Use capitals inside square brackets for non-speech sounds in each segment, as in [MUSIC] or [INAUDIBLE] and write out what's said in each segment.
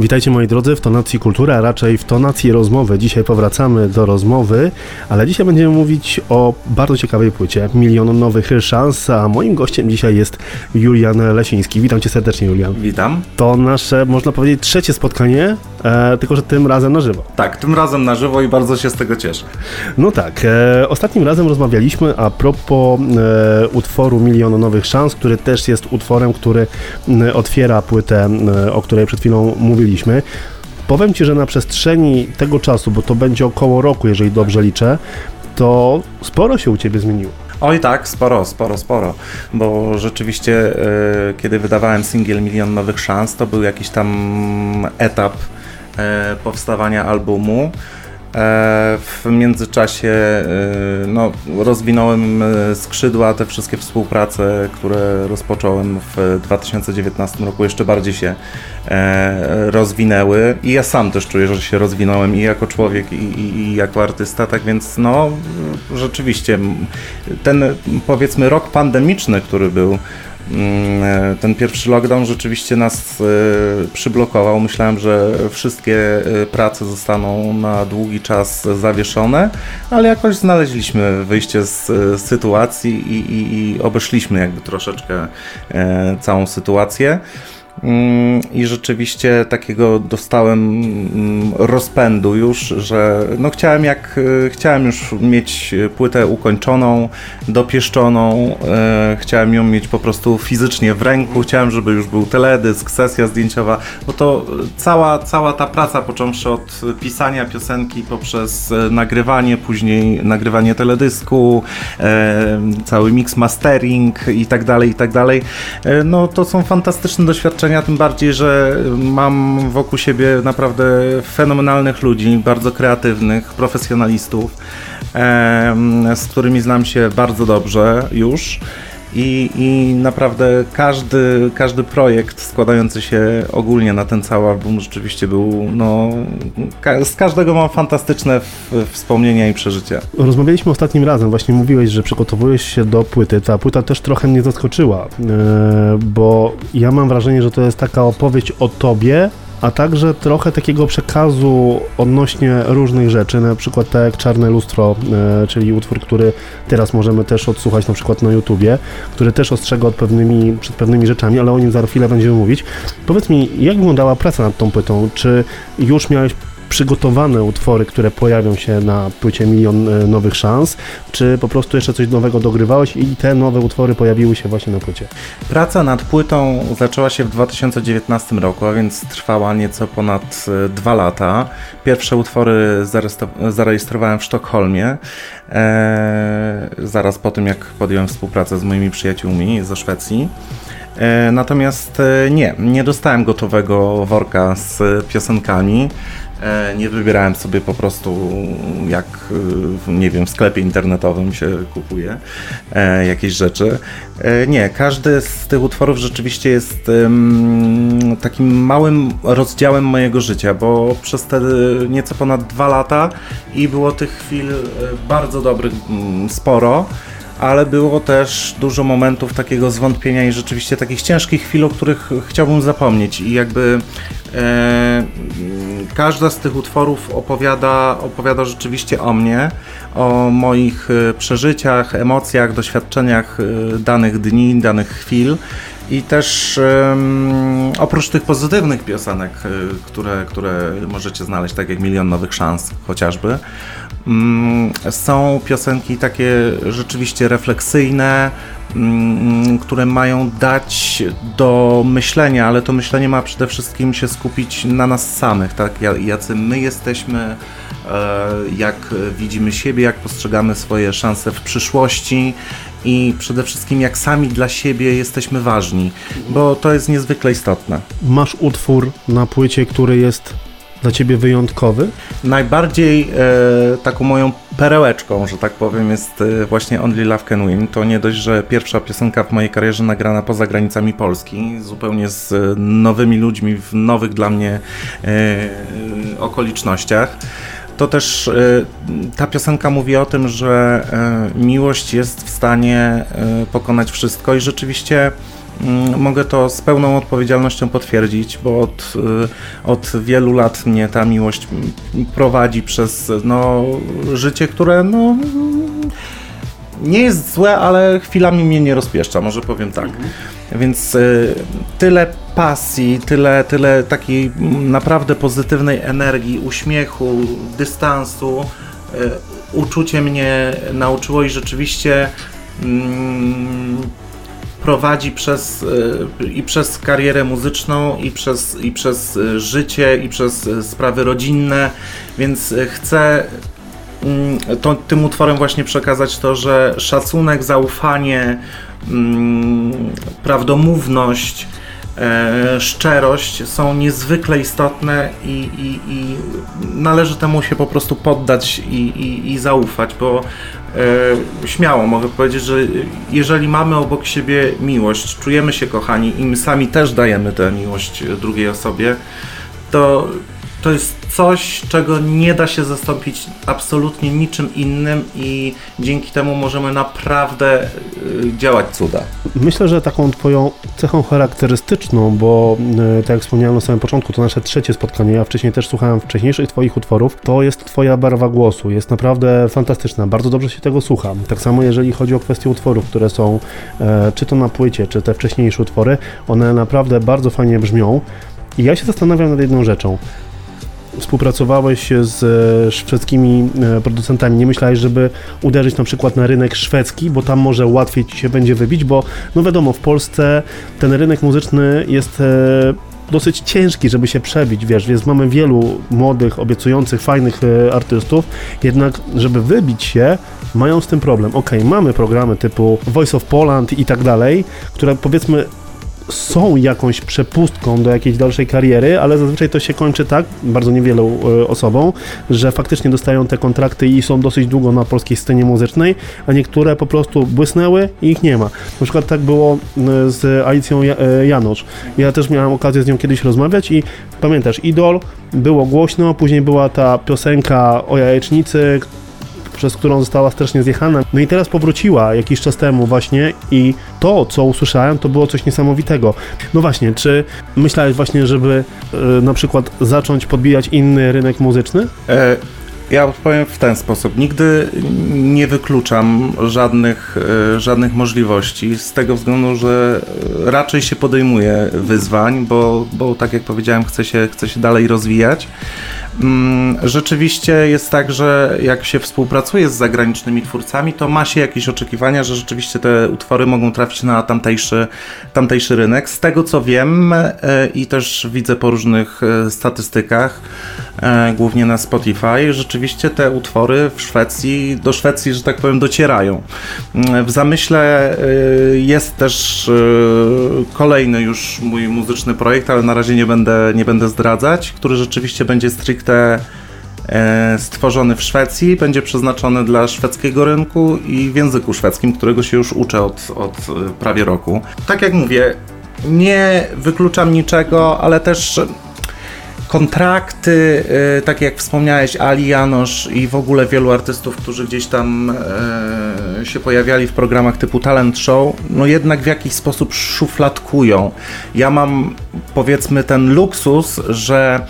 Witajcie moi drodzy w Tonacji Kultury, a raczej w Tonacji Rozmowy. Dzisiaj powracamy do rozmowy, ale dzisiaj będziemy mówić o bardzo ciekawej płycie, Milion Nowych Szans, a moim gościem dzisiaj jest Julian Lesiński. Witam cię serdecznie Julian. Witam. To nasze, można powiedzieć, trzecie spotkanie, e, tylko że tym razem na żywo. Tak, tym razem na żywo i bardzo się z tego cieszę. No tak, e, ostatnim razem rozmawialiśmy a propos e, utworu Milion Nowych Szans, który też jest utworem, który otwiera płytę, o której przed chwilą mówiliśmy. Powiem Ci, że na przestrzeni tego czasu, bo to będzie około roku, jeżeli dobrze liczę, to sporo się u Ciebie zmieniło. Oj tak, sporo, sporo, sporo, bo rzeczywiście e, kiedy wydawałem singiel Milion Nowych Szans, to był jakiś tam etap powstawania albumu. E, w międzyczasie e, no, rozwinąłem e, skrzydła, te wszystkie współprace, które rozpocząłem w 2019 roku, jeszcze bardziej się e, rozwinęły i ja sam też czuję, że się rozwinąłem i jako człowiek, i, i, i jako artysta, tak więc no rzeczywiście ten powiedzmy rok pandemiczny, który był, e, ten pierwszy lockdown rzeczywiście nas e, przyblokował. Myślałem, że wszystkie e, prace zostaną na długi czas zawieszone, ale jakoś znaleźliśmy wyjście z e, sytuacji i, i, i obeszliśmy jakby troszeczkę e, całą sytuację. Mm, I rzeczywiście takiego dostałem mm, rozpędu już, że no chciałem jak e, chciałem już mieć płytę ukończoną, dopieszczoną, e, chciałem ją mieć po prostu fizycznie w ręku, chciałem, żeby już był teledysk, sesja zdjęciowa, bo to cała, cała ta praca, począwszy od pisania piosenki poprzez e, nagrywanie, później nagrywanie teledysku, cały mix mastering i tak dalej, i tak dalej, no to są fantastyczne doświadczenia, tym bardziej, że mam wokół siebie naprawdę fenomenalnych ludzi, bardzo kreatywnych, profesjonalistów, z którymi znam się bardzo dobrze już. I, I naprawdę każdy, każdy projekt składający się ogólnie na ten cały album rzeczywiście był, no, ka- z każdego mam fantastyczne wspomnienia i przeżycia. Rozmawialiśmy ostatnim razem, właśnie mówiłeś, że przygotowujesz się do płyty. Ta płyta też trochę mnie zaskoczyła, e, bo ja mam wrażenie, że to jest taka opowieść o tobie, a także trochę takiego przekazu odnośnie różnych rzeczy, na przykład tak jak Czarne Lustro, e, czyli utwór, który teraz możemy też odsłuchać na przykład na YouTubie, który też ostrzega od pewnymi, przed pewnymi rzeczami, ale o nim za chwilę będziemy mówić. Powiedz mi, jak wyglądała praca nad tą płytą? Czy już miałeś przygotowane utwory, które pojawią się na płycie Milion e, Nowych Szans, czy po prostu jeszcze coś nowego dogrywałeś i te nowe utwory pojawiły się właśnie na płycie? Praca nad płytą zaczęła się w 2019 roku, a więc trwała nieco ponad e, dwa lata. Pierwsze utwory zarejestrowałem w Sztokholmie, e, zaraz po tym jak podjąłem współpracę z moimi przyjaciółmi ze Szwecji. Natomiast nie, nie dostałem gotowego worka z piosenkami. E, Nie wybierałem sobie po prostu, jak e, nie wiem, w sklepie internetowym się kupuje e, jakieś rzeczy. E, Nie, każdy z tych utworów rzeczywiście jest takim małym rozdziałem mojego życia, bo przez te nieco ponad dwa lata i było tych chwil bardzo dobrych mm, sporo ale było też dużo momentów takiego zwątpienia i rzeczywiście takich ciężkich chwil, o których chciałbym zapomnieć. I jakby e, każda z tych utworów opowiada, opowiada rzeczywiście o mnie, o moich e, przeżyciach, emocjach, doświadczeniach e, danych dni, danych chwil. I też em, oprócz tych pozytywnych piosenek, e, które, które możecie znaleźć, tak jak Milion Nowych Szans chociażby, Mm, Są piosenki takie rzeczywiście refleksyjne, które mają dać do myślenia, ale to myślenie ma przede wszystkim się skupić na nas samych, tak? Ja- Jacy my jesteśmy, e, jak widzimy siebie, jak postrzegamy swoje szanse w przyszłości i przede wszystkim jak sami dla siebie jesteśmy ważni, bo to jest niezwykle istotne. Masz utwór na płycie, który jest dla ciebie wyjątkowy? Najbardziej e, taką moją perełeczką, że tak powiem, jest e, właśnie Only Love Can Win. To nie dość, że pierwsza piosenka w mojej karierze nagrana poza granicami Polski, zupełnie z e, nowymi ludźmi, w nowych dla mnie e, e, okolicznościach. To też ta piosenka mówi o tym, że miłość jest w stanie pokonać wszystko i rzeczywiście mogę to z pełną odpowiedzialnością potwierdzić, bo od, y, od wielu lat mnie ta miłość prowadzi przez no, życie, które no, nie jest złe, ale chwilami mnie nie rozpieszcza, może powiem tak. Więc y, tyle pasji, tyle, tyle takiej naprawdę pozytywnej energii, uśmiechu, dystansu, y, uczucie mnie nauczyło i rzeczywiście mm, prowadzi przez, y, i przez karierę muzyczną, i przez, i przez y, życie, i przez y, sprawy rodzinne, więc chcę mm, to, tym utworem właśnie przekazać to, że szacunek, zaufanie, mm, prawdomówność, e, szczerość są niezwykle istotne i, i, i, należy temu się po prostu poddać i, i zaufać, bo e, śmiało mogę powiedzieć, że jeżeli mamy obok siebie miłość, czujemy się kochani i my sami też dajemy tę miłość drugiej osobie, to to jest coś, czego nie da się zastąpić absolutnie niczym innym i dzięki temu możemy naprawdę y, działać cuda. Myślę, że taką twoją cechą charakterystyczną, bo y, tak jak wspomniałem na samym początku, to nasze trzecie spotkanie, ja wcześniej też słuchałem wcześniejszych twoich utworów, to jest twoja barwa głosu, jest naprawdę fantastyczna, bardzo dobrze się tego słucham. Tak samo jeżeli chodzi o kwestie utworów, które są e, czy to na płycie, czy te wcześniejsze utwory, one naprawdę bardzo fajnie brzmią. I ja się zastanawiam nad jedną rzeczą współpracowałeś z e, szwedzkimi e, producentami, nie myślałeś, żeby uderzyć na przykład na rynek szwedzki, bo tam może łatwiej ci się będzie wybić, bo no wiadomo, w Polsce ten rynek muzyczny jest e, dosyć ciężki, żeby się przebić, wiesz, więc mamy wielu młodych, obiecujących, fajnych artystów, jednak żeby wybić się, mają z tym problem. Ok, mamy programy typu Voice of Poland i tak dalej, które powiedzmy są jakąś przepustką do jakiejś dalszej kariery, ale zazwyczaj to się kończy tak, bardzo niewielu e, osobom, że faktycznie dostają te kontrakty i są dosyć długo na polskiej scenie muzycznej, a niektóre po prostu błysnęły i ich nie ma. Na przykład tak było e, z Alicją e, Janusz. Ja też miałem okazję z nią kiedyś rozmawiać i pamiętasz, Idol, było głośno, później była ta piosenka o jajecznicy, przez którą została strasznie zjechana. No i teraz powróciła jakiś czas temu właśnie i to, co usłyszałem, to było coś niesamowitego. No właśnie, czy myślałeś właśnie, żeby e, na przykład zacząć podbijać inny rynek muzyczny? E ja odpowiem w ten sposób. Nigdy nie wykluczam żadnych, e, żadnych możliwości, z tego względu, że raczej się podejmuję wyzwań, bo, bo tak jak powiedziałem, chcę się, chcę się dalej rozwijać. Mm, rzeczywiście jest tak, że jak się współpracuje z zagranicznymi twórcami, to ma się jakieś oczekiwania, że rzeczywiście te utwory mogą trafić na tamtejszy, tamtejszy rynek. Z tego co wiem e, i też widzę po różnych e, statystykach, e, głównie na Spotify, rzeczywiście te utwory w Szwecji, do Szwecji, że tak powiem, docierają. Mm, w zamyśle jest też kolejny już mój muzyczny projekt, ale na razie nie będę, nie będę zdradzać, który rzeczywiście będzie stricte stricte e, stworzony w Szwecji, będzie przeznaczony dla szwedzkiego rynku i w języku szwedzkim, którego się już uczę od, od e, prawie roku. Tak jak mówię, nie wykluczam niczego, ale też kontrakty, e, tak jak wspomniałeś, Ali Janosz i w ogóle wielu artystów, którzy gdzieś tam się pojawiali w programach typu Talent Show, no jednak w jakiś sposób szufladkują. Ja mam powiedzmy ten luksus, że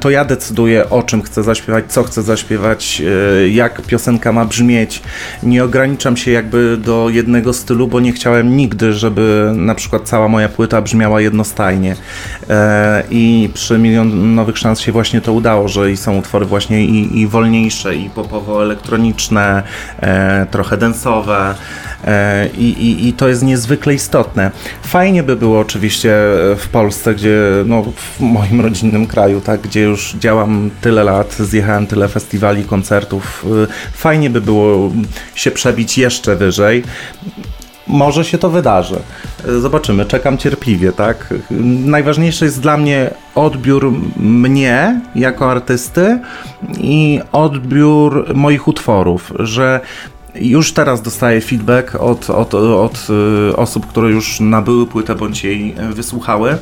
to ja decyduję o czym chcę zaśpiewać, co chcę zaśpiewać, e, jak piosenka ma brzmieć. Nie ograniczam się jakby do jednego stylu, bo nie chciałem nigdy, żeby na przykład cała moja płyta brzmiała jednostajnie. E, I przy Milion Nowych Szans się właśnie to udało, że i są utwory właśnie i, i wolniejsze, i popowo-elektroniczne, e, trochę densowe. I, i, I, to jest niezwykle istotne. Fajnie by było oczywiście w Polsce, gdzie no, w moim rodzinnym kraju tak, gdzie już działam tyle lat, zjechałem tyle festiwali, koncertów. Y, fajnie by było się przebić jeszcze wyżej. Może się to wydarzy. Zobaczymy, czekam cierpliwie, tak? Najważniejszy jest dla mnie odbiór mnie jako artysty i odbiór moich utworów, że już teraz dostaję feedback od, od, od y, osób, które już nabyły płytę bądź jej wysłuchały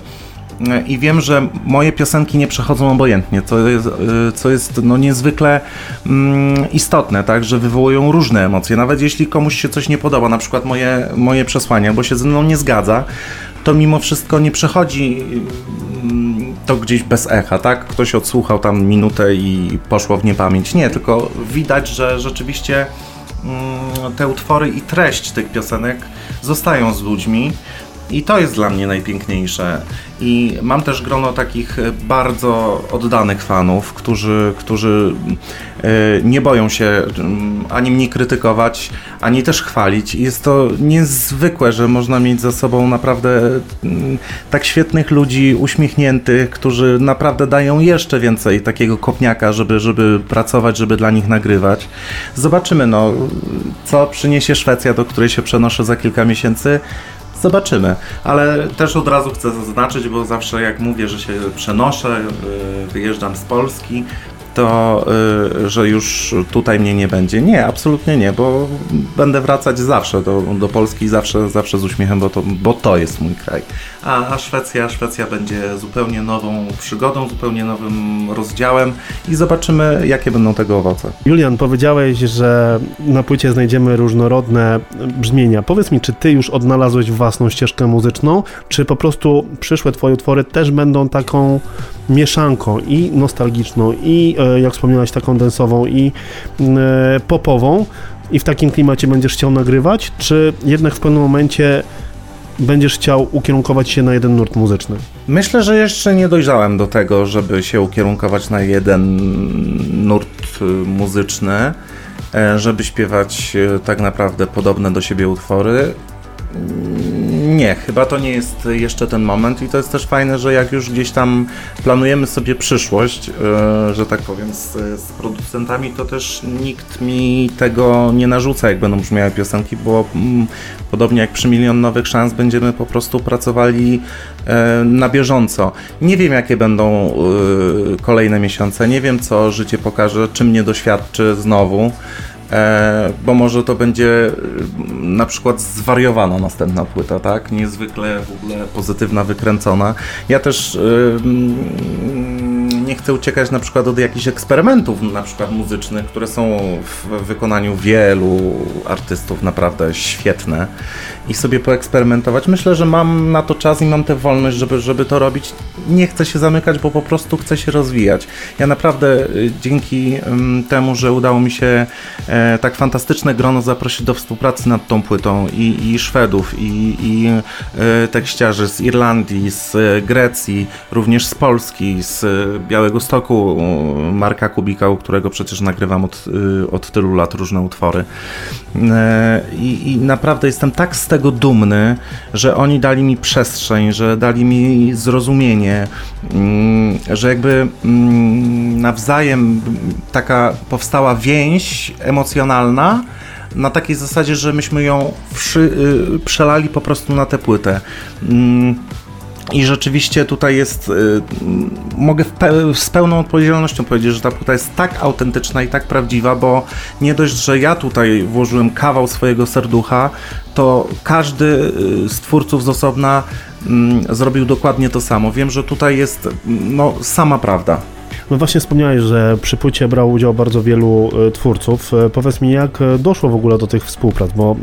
i wiem, że moje piosenki nie przechodzą obojętnie, co jest, co jest no niezwykle mm, istotne, tak, że wywołują różne emocje. Nawet jeśli komuś się coś nie podoba, na przykład moje, moje przesłanie, bo się ze mną nie zgadza, to mimo wszystko nie przechodzi mm, to gdzieś bez echa, tak? Ktoś odsłuchał tam minutę i poszło w niepamięć. Nie, tylko widać, że rzeczywiście te utwory i treść tych piosenek zostają z ludźmi. I to jest dla mnie najpiękniejsze. I mam też grono takich bardzo oddanych fanów, którzy, którzy e, nie boją się mm, ani mnie krytykować, ani też chwalić. I jest to niezwykłe, że można mieć za sobą naprawdę mm, tak świetnych ludzi, uśmiechniętych, którzy naprawdę dają jeszcze więcej takiego kopniaka, żeby, żeby pracować, żeby dla nich nagrywać. Zobaczymy, no, co przyniesie Szwecja, do której się przenoszę za kilka miesięcy. Zobaczymy, ale też od razu chcę zaznaczyć, bo zawsze jak mówię, że się przenoszę, y, wyjeżdżam z Polski, to, y, że już tutaj mnie nie będzie. Nie, absolutnie nie, bo będę wracać zawsze do, do Polski, zawsze, zawsze z uśmiechem, bo to, bo to jest mój kraj. A, a Szwecja, Szwecja będzie zupełnie nową przygodą, zupełnie nowym rozdziałem i zobaczymy, jakie będą tego owoce. Julian, powiedziałeś, że na płycie znajdziemy różnorodne brzmienia. Powiedz mi, czy ty już odnalazłeś własną ścieżkę muzyczną, czy po prostu przyszłe twoje utwory też będą taką mieszanką i nostalgiczną, i e, jak wspomniałeś, taką densową, i e, popową, i w takim klimacie będziesz chciał nagrywać, czy jednak w pewnym momencie będziesz chciał ukierunkować się na jeden nurt muzyczny? Myślę, że jeszcze nie dojrzałem do tego, żeby się ukierunkować na jeden nurt y, muzyczny, e, żeby śpiewać tak naprawdę podobne do siebie utwory. Nie, chyba to nie jest jeszcze ten moment i to jest też fajne, że jak już gdzieś tam planujemy sobie przyszłość, yy, że tak powiem, z, z, producentami, to też nikt mi tego nie narzuca, jak będą brzmiały piosenki, bo mm, podobnie jak przy Milion Nowych Szans będziemy po prostu pracowali yy, na bieżąco. Nie wiem, jakie będą yy, kolejne miesiące, nie wiem, co życie pokaże, czym mnie doświadczy znowu. E, bo może to będzie e, na przykład zwariowana następna płyta, tak? Niezwykle w ogóle pozytywna, wykręcona. Ja też nie chcę uciekać na przykład od jakichś eksperymentów, na przykład muzycznych, które są w wykonaniu wielu artystów naprawdę świetne i sobie poeksperymentować. Myślę, że mam na to czas i mam tę wolność, żeby, żeby to robić. Nie chcę się zamykać, bo po prostu chcę się rozwijać. Ja naprawdę y, dzięki temu, że udało mi się e, tak fantastyczne grono zaprosić do współpracy nad tą płytą i, i Szwedów, i, i e, tekściarzy z Irlandii, z Grecji, również z Polski, z Białego Stoku, Marka Kubika, u którego przecież nagrywam od, y, od tylu lat różne utwory. E, I, I naprawdę jestem tak z tego dumny, że oni dali mi przestrzeń, że dali mi zrozumienie, mm, że jakby mm, nawzajem taka powstała więź emocjonalna na takiej zasadzie, że myśmy ją wszy, y, przelali po prostu na tę płytę. Mm, i rzeczywiście tutaj jest, y, mogę z pełną odpowiedzialnością powiedzieć, że ta płyta jest tak autentyczna i tak prawdziwa, bo nie dość, że ja tutaj włożyłem kawał swojego serducha, to każdy y, z twórców z osobna y, zrobił dokładnie to samo. Wiem, że tutaj jest no, sama prawda. No właśnie wspomniałeś, że przy płycie brał udział bardzo wielu e, twórców. E, powiedz mi, jak e, doszło w ogóle do tych współprac, bo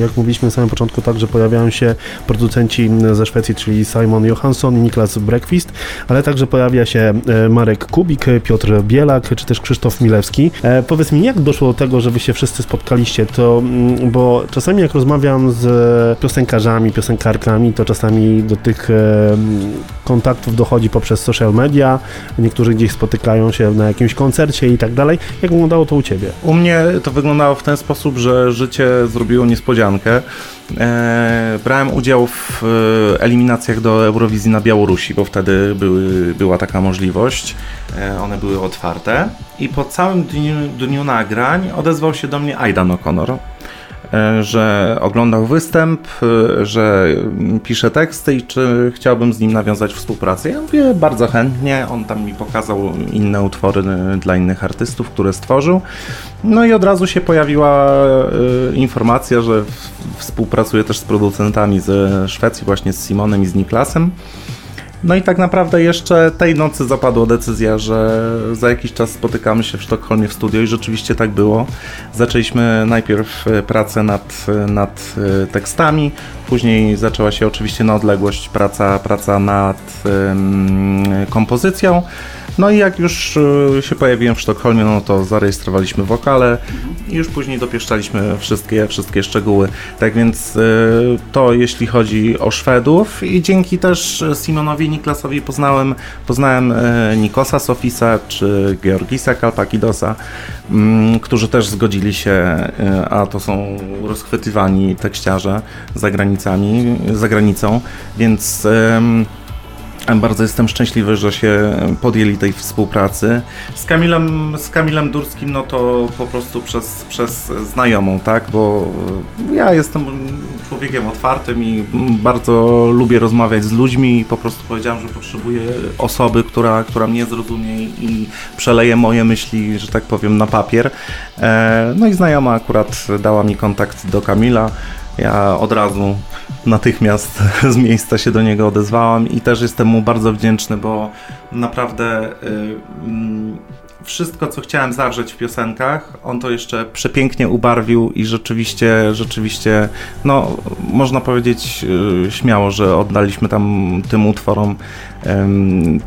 jak mówiliśmy na samym początku, tak, że pojawiają się producenci ze Szwecji, czyli Simon Johansson i Niklas Breakfast, ale także pojawia się Marek Kubik, Piotr Bielak, czy też Krzysztof Milewski. Powiedz mi, jak doszło do tego, że wy się wszyscy spotkaliście, to, bo czasami jak rozmawiam z piosenkarzami, piosenkarkami, to czasami do tych kontaktów dochodzi poprzez social media, niektórzy gdzieś spotykają się na jakimś koncercie i tak dalej. Jak wyglądało to u Ciebie? U mnie to wyglądało w ten sposób, że życie zrobiło niespodziankę. E, brałem udział w e, eliminacjach do Eurowizji na Białorusi, bo wtedy były, była taka możliwość. E, one były otwarte. I po całym dniu, dniu nagrań odezwał się do mnie Aidan O'Connor że oglądał występ, e, że pisze teksty i czy chciałbym z nim nawiązać współpracę. Ja mówię bardzo chętnie, on tam mi pokazał inne utwory e, dla innych artystów, które stworzył. No i od razu się pojawiła informacja, że współpracuje też z producentami ze Szwecji, właśnie z Simonem i z Niklasem. No i tak naprawdę jeszcze tej nocy zapadła decyzja, że za jakiś czas spotykamy się w Sztokholmie w studio i rzeczywiście tak było. Zaczęliśmy najpierw e, pracę nad, nad e, tekstami, później zaczęła się oczywiście na odległość praca, praca nad kompozycją. No i jak już e, się pojawiłem w Sztokholmie, no to zarejestrowaliśmy wokale i już później dopieszczaliśmy wszystkie, wszystkie szczegóły. Tak więc e, to jeśli chodzi o Szwedów i dzięki też Simonowi Niklasowi poznałem, poznałem e, Nikosa Sofisa czy Georgisa Kalpakidosa, mm, którzy też zgodzili się, a to są rozchwytywani tekściarze za granicami, za granicą, więc bardzo jestem szczęśliwy, że się podjęli tej współpracy. Z Kamilem, z Kamilem Durskim, no to po prostu przez, przez znajomą, tak? Bo ja jestem człowiekiem otwartym i bardzo lubię rozmawiać z ludźmi i po prostu powiedziałem, że potrzebuję osoby, która, która mnie zrozumie i przeleje moje myśli, że tak powiem, na papier. E, no i znajoma akurat dała mi kontakt do Kamila. Ja od razu natychmiast [LAUGHS] z miejsca się do niego odezwałem i też jestem mu bardzo wdzięczny, bo naprawdę y, mm, wszystko, co chciałem zawrzeć w piosenkach, on to jeszcze przepięknie ubarwił i rzeczywiście, rzeczywiście, no, można powiedzieć y, śmiało, że oddaliśmy tam tym utworom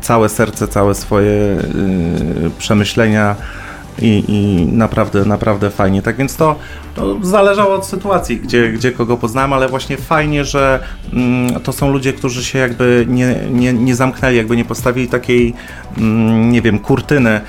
całe serce, całe swoje y, przemyślenia i, i naprawdę, naprawdę fajnie. Tak więc to, to zależało od sytuacji, gdzie, gdzie kogo poznałem, ale właśnie fajnie, że mm, to są ludzie, którzy się jakby nie, nie, nie zamknęli, jakby nie postawili takiej, mm, nie wiem, kurtyny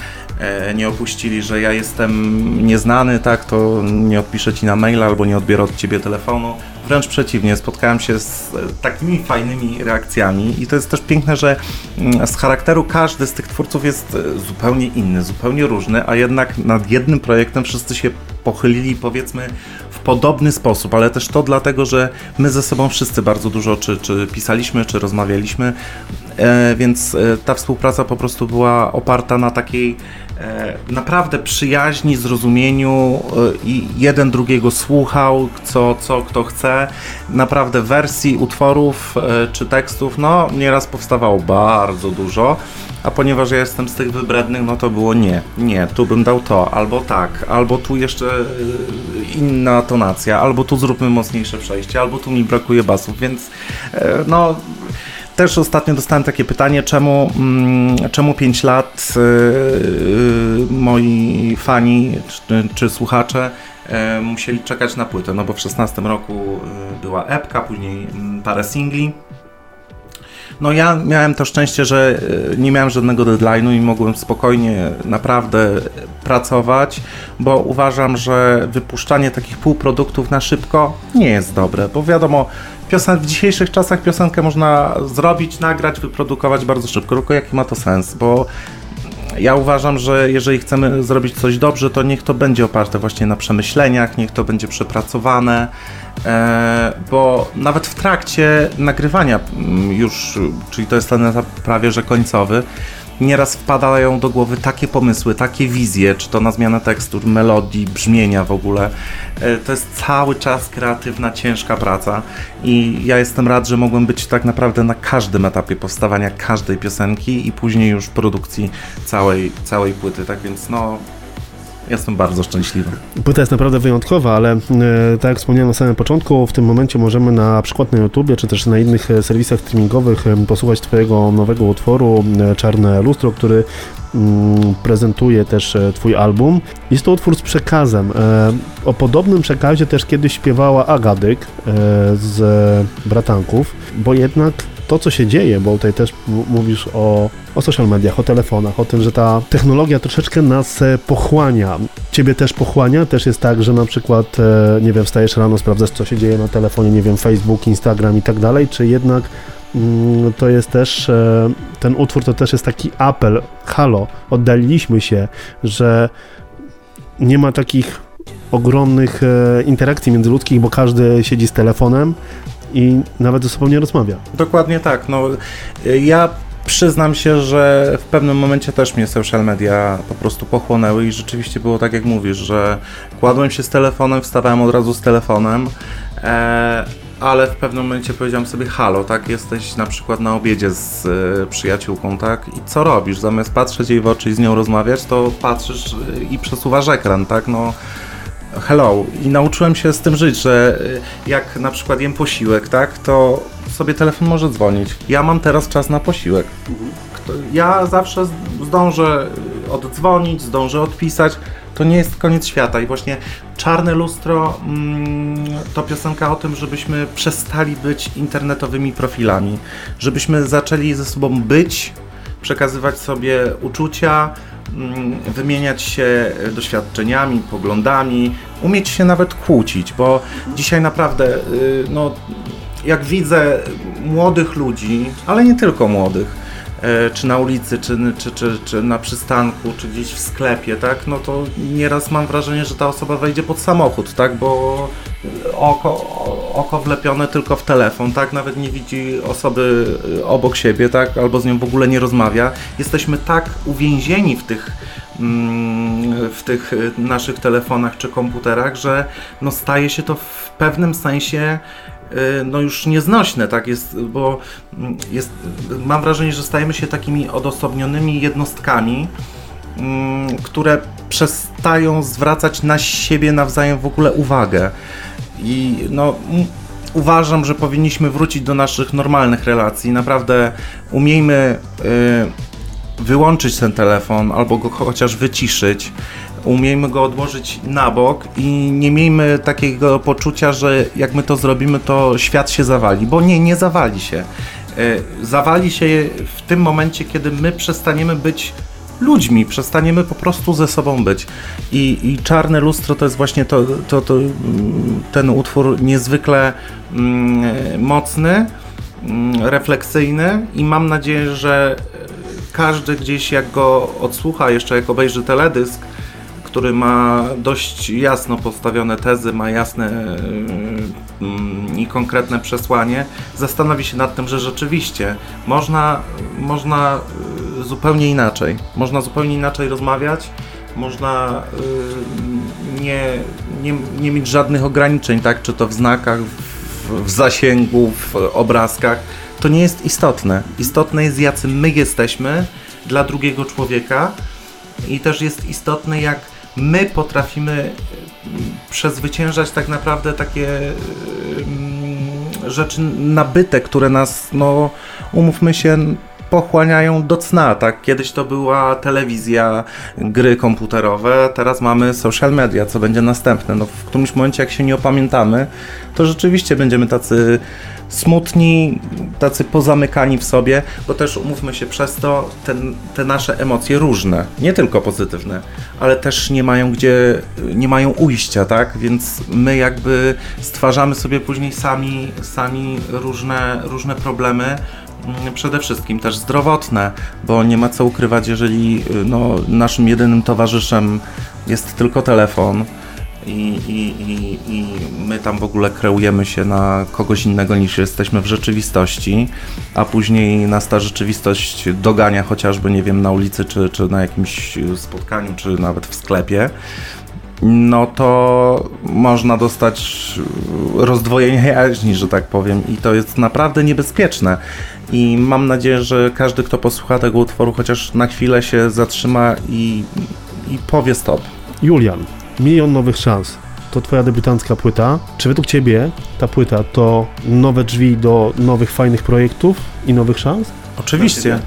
nie opuścili, że ja jestem nieznany, tak, to nie odpiszę ci na maila albo nie odbiorę od ciebie telefonu. Wręcz przeciwnie, spotkałem się z e, takimi fajnymi reakcjami i to jest też piękne, że mm, z charakteru każdy z tych twórców jest e, zupełnie inny, zupełnie różny, a jednak nad jednym projektem wszyscy się pochylili powiedzmy w podobny sposób, ale też to dlatego, że my ze sobą wszyscy bardzo dużo czy, czy pisaliśmy, czy rozmawialiśmy, e, więc e, ta współpraca po prostu była oparta na takiej e, naprawdę przyjaźni, zrozumieniu e, i jeden drugiego słuchał, co, co kto chce. Naprawdę wersji utworów e, czy tekstów, no nieraz powstawało bardzo dużo a ponieważ ja jestem z tych wybrednych, no to było nie, nie, tu bym dał to, albo tak, albo tu jeszcze inna tonacja, albo tu zróbmy mocniejsze przejście, albo tu mi brakuje basów, więc e, no też ostatnio dostałem takie pytanie, czemu, mm, czemu 5 lat yy, moi fani czy, czy słuchacze yy, musieli czekać na płytę, no bo w 16 roku yy, była epka, później mm, parę singli. No ja miałem to szczęście, że e, nie miałem żadnego deadline'u i mogłem spokojnie naprawdę pracować, bo uważam, że wypuszczanie takich półproduktów na szybko nie jest dobre, bo wiadomo, piosen w dzisiejszych czasach piosenkę można zrobić, nagrać, wyprodukować bardzo szybko, tylko jaki ma to sens, bo ja uważam, że jeżeli chcemy zrobić coś dobrze, to niech to będzie oparte właśnie na przemyśleniach, niech to będzie przepracowane, e, bo nawet w trakcie nagrywania mm, już, czyli to jest ten etap prawie że końcowy, nieraz wpadają do głowy takie pomysły, takie wizje, czy to na zmianę tekstur, melodii, brzmienia w ogóle. E, to jest cały czas kreatywna, ciężka praca i ja jestem rad, że mogłem być tak naprawdę na każdym etapie powstawania każdej piosenki i później już produkcji całej, całej płyty. Tak więc no, Jestem bardzo szczęśliwy. Płyta jest naprawdę wyjątkowa, ale e, tak jak wspomniałem na samym początku, w tym momencie możemy na przykład na YouTubie, czy też na innych e, serwisach streamingowych e, posłuchać Twojego nowego utworu Czarne Lustro, który mm, prezentuje też Twój album. Jest to utwór z przekazem. O podobnym przekazie też kiedyś śpiewała Agadyk z Bratanków, bo jednak to, co się dzieje, bo tutaj też mówisz o, o social mediach, o telefonach, o tym, że ta technologia troszeczkę nas e, pochłania. Ciebie też pochłania? Też jest tak, że na przykład, e, nie wiem, wstajesz rano, sprawdzasz, co się dzieje na telefonie, nie wiem, Facebook, Instagram i tak dalej, czy jednak mm, to jest też, e, ten utwór to też jest taki apel, halo, oddaliliśmy się, że nie ma takich ogromnych interakcji międzyludzkich, bo każdy siedzi z telefonem, i nawet ze sobą nie rozmawia. Dokładnie tak. No, ja przyznam się, że w pewnym momencie też mnie social media po prostu pochłonęły i rzeczywiście było tak jak mówisz, że kładłem się z telefonem, wstawałem od razu z telefonem. E, ale w pewnym momencie powiedziałem sobie halo, tak, jesteś na przykład na obiedzie z y, przyjaciółką, tak, i co robisz? Zamiast patrzeć jej w oczy i z nią rozmawiać, to patrzysz y, i przesuwasz ekran, tak, no hello. I nauczyłem się z tym żyć, że y, jak na przykład jem posiłek, tak, to sobie telefon może dzwonić. Ja mam teraz czas na posiłek. Ja zawsze zdążę oddzwonić, zdążę odpisać. To nie jest koniec świata i właśnie Czarne Lustro mm, to piosenka o tym, żebyśmy przestali być internetowymi profilami, żebyśmy zaczęli ze sobą być, przekazywać sobie uczucia, wymieniać się doświadczeniami, poglądami, umieć się nawet kłócić, bo dzisiaj naprawdę, y, no, jak widzę młodych ludzi, ale nie tylko młodych, E, czy na ulicy, czy, czy, czy, czy na przystanku, czy gdzieś w sklepie, tak, no to nieraz mam wrażenie, że ta osoba wejdzie pod samochód, tak, bo oko, oko wlepione tylko w telefon, tak, nawet nie widzi osoby obok siebie, tak, albo z nią w ogóle nie rozmawia. Jesteśmy tak uwięzieni w tych mm, w tych naszych telefonach czy komputerach, że no staje się to w pewnym sensie Y, no już nieznośne, tak jest, bo jest, mam wrażenie, że stajemy się takimi odosobnionymi jednostkami, mm, które przestają zwracać na siebie nawzajem w ogóle uwagę. I no, uważam, że powinniśmy wrócić do naszych normalnych relacji. Naprawdę umiejmy y, wyłączyć ten telefon albo go chociaż wyciszyć umiejmy go odłożyć na bok i nie miejmy takiego poczucia, że jak my to zrobimy, to świat się zawali, bo nie, nie zawali się. E, zawali się w tym momencie, kiedy my przestaniemy być ludźmi, przestaniemy po prostu ze sobą być. I, i Czarne Lustro to jest właśnie to, to, to ten utwór niezwykle mm, mocny, mm, refleksyjny i mam nadzieję, że każdy gdzieś jak go odsłucha, jeszcze jak obejrzy teledysk, który ma dość jasno postawione tezy, ma jasne yy, i konkretne przesłanie, zastanowi się nad tym, że rzeczywiście można, można yy, zupełnie inaczej. Można zupełnie inaczej rozmawiać, można yy, nie, nie, nie mieć żadnych ograniczeń, tak? czy to w znakach, w, w zasięgu, w obrazkach. To nie jest istotne. Istotne jest, jacy my jesteśmy dla drugiego człowieka. I też jest istotne, jak my potrafimy mm, przezwyciężać tak naprawdę takie mm, rzeczy nabyte, które nas, no umówmy się, pochłaniają do cna, tak? Kiedyś to była telewizja, gry komputerowe, teraz mamy social media, co będzie następne. No w którymś momencie, jak się nie opamiętamy, to rzeczywiście będziemy tacy smutni, tacy pozamykani w sobie, bo też umówmy się przez to, ten, te nasze emocje różne, nie tylko pozytywne, ale też nie mają gdzie, nie mają ujścia, tak? Więc my jakby stwarzamy sobie później sami, sami różne, różne problemy, przede wszystkim też zdrowotne, bo nie ma co ukrywać, jeżeli no, naszym jedynym towarzyszem jest tylko telefon, i, i, i, i my tam w ogóle kreujemy się na kogoś innego niż jesteśmy w rzeczywistości, a później nas ta rzeczywistość dogania chociażby, nie wiem, na ulicy, czy, czy na jakimś spotkaniu, czy nawet w sklepie, no to można dostać rozdwojenie jaźni, że tak powiem, i to jest naprawdę niebezpieczne. I mam nadzieję, że każdy, kto posłucha tego utworu, chociaż na chwilę się zatrzyma i, i powie stop. Julian, Milion nowych szans. To twoja debiutancka płyta. Czy według ciebie ta płyta to nowe drzwi do nowych, fajnych projektów i nowych szans? Oczywiście.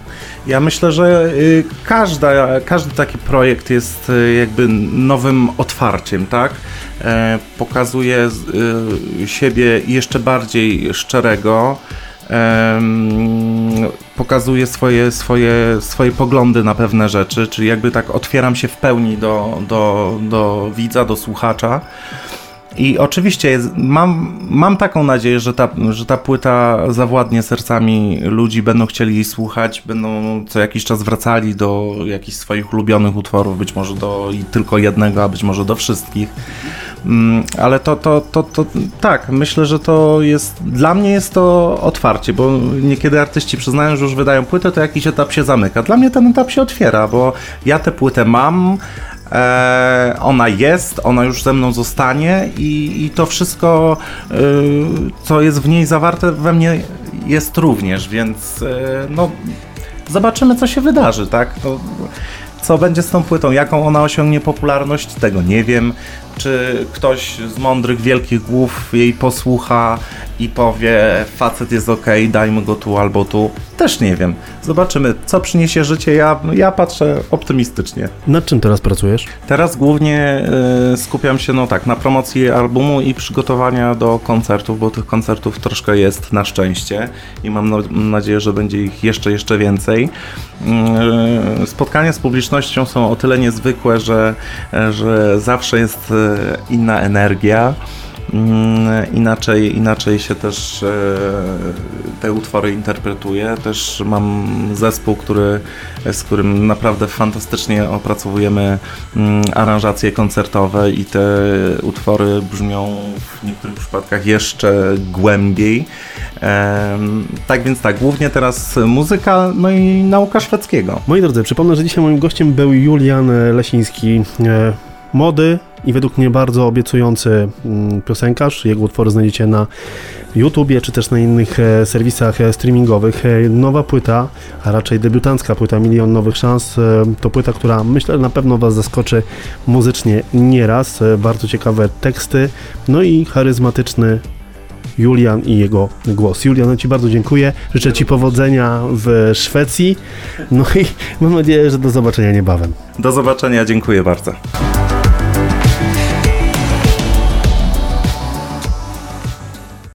Ja myślę, że y, każda, każdy taki projekt jest y, jakby nowym otwarciem, tak? E, pokazuje y, siebie jeszcze bardziej szczerego pokazuje swoje, swoje, swoje poglądy na pewne rzeczy, czyli jakby tak otwieram się w pełni do, do, do widza, do słuchacza. I oczywiście jest, mam, mam taką nadzieję, że ta, że ta płyta zawładnie sercami ludzi, będą chcieli jej słuchać, będą co jakiś czas wracali do jakichś swoich ulubionych utworów, być może do tylko jednego, a być może do wszystkich. Mm, ale to, to, to, to tak, myślę, że to jest, dla mnie jest to otwarcie, bo niekiedy artyści przyznają, że już wydają płytę, to jakiś etap się zamyka. Dla mnie ten etap się otwiera, bo ja tę płytę mam, E, ona jest, ona już ze mną zostanie i, i to wszystko, e, co jest w niej zawarte, we mnie jest również, więc e, no, zobaczymy, co się wydarzy, tak? No, co będzie z tą płytą, jaką ona osiągnie popularność, tego nie wiem. Czy ktoś z mądrych, wielkich głów jej posłucha i powie, facet jest ok, dajmy go tu albo tu, też nie wiem. Zobaczymy, co przyniesie życie. Ja, ja patrzę optymistycznie. Nad czym teraz pracujesz? Teraz głównie y, skupiam się no tak, na promocji albumu i przygotowania do koncertów, bo tych koncertów troszkę jest na szczęście i mam no, nadzieję, że będzie ich jeszcze, jeszcze więcej. Y, spotkania z publicznością są o tyle niezwykłe, że, że zawsze jest inna energia. Mm, inaczej, inaczej się też e, te utwory interpretuje. Też mam zespół, który, z którym naprawdę fantastycznie opracowujemy mm, aranżacje koncertowe i te utwory brzmią w niektórych przypadkach jeszcze głębiej. Tak więc tak, głównie teraz muzyka, no i nauka szwedzkiego. Moi drodzy, przypomnę, że dzisiaj moim gościem był Julian Lesiński, e, mody i według mnie bardzo obiecujący mm, piosenkarz. Jego utwory znajdziecie na YouTubie czy też na innych e, serwisach e, streamingowych. E, nowa płyta, a raczej debiutancka płyta Milion Nowych Szans, to płyta, która myślę na pewno Was zaskoczy muzycznie nieraz. Bardzo ciekawe teksty, no i charyzmatyczny Julian i jego głos. Julian, Ci bardzo dziękuję. Życzę Ci powodzenia w Szwecji. No i mam nadzieję, że do zobaczenia niebawem. Do zobaczenia, dziękuję bardzo.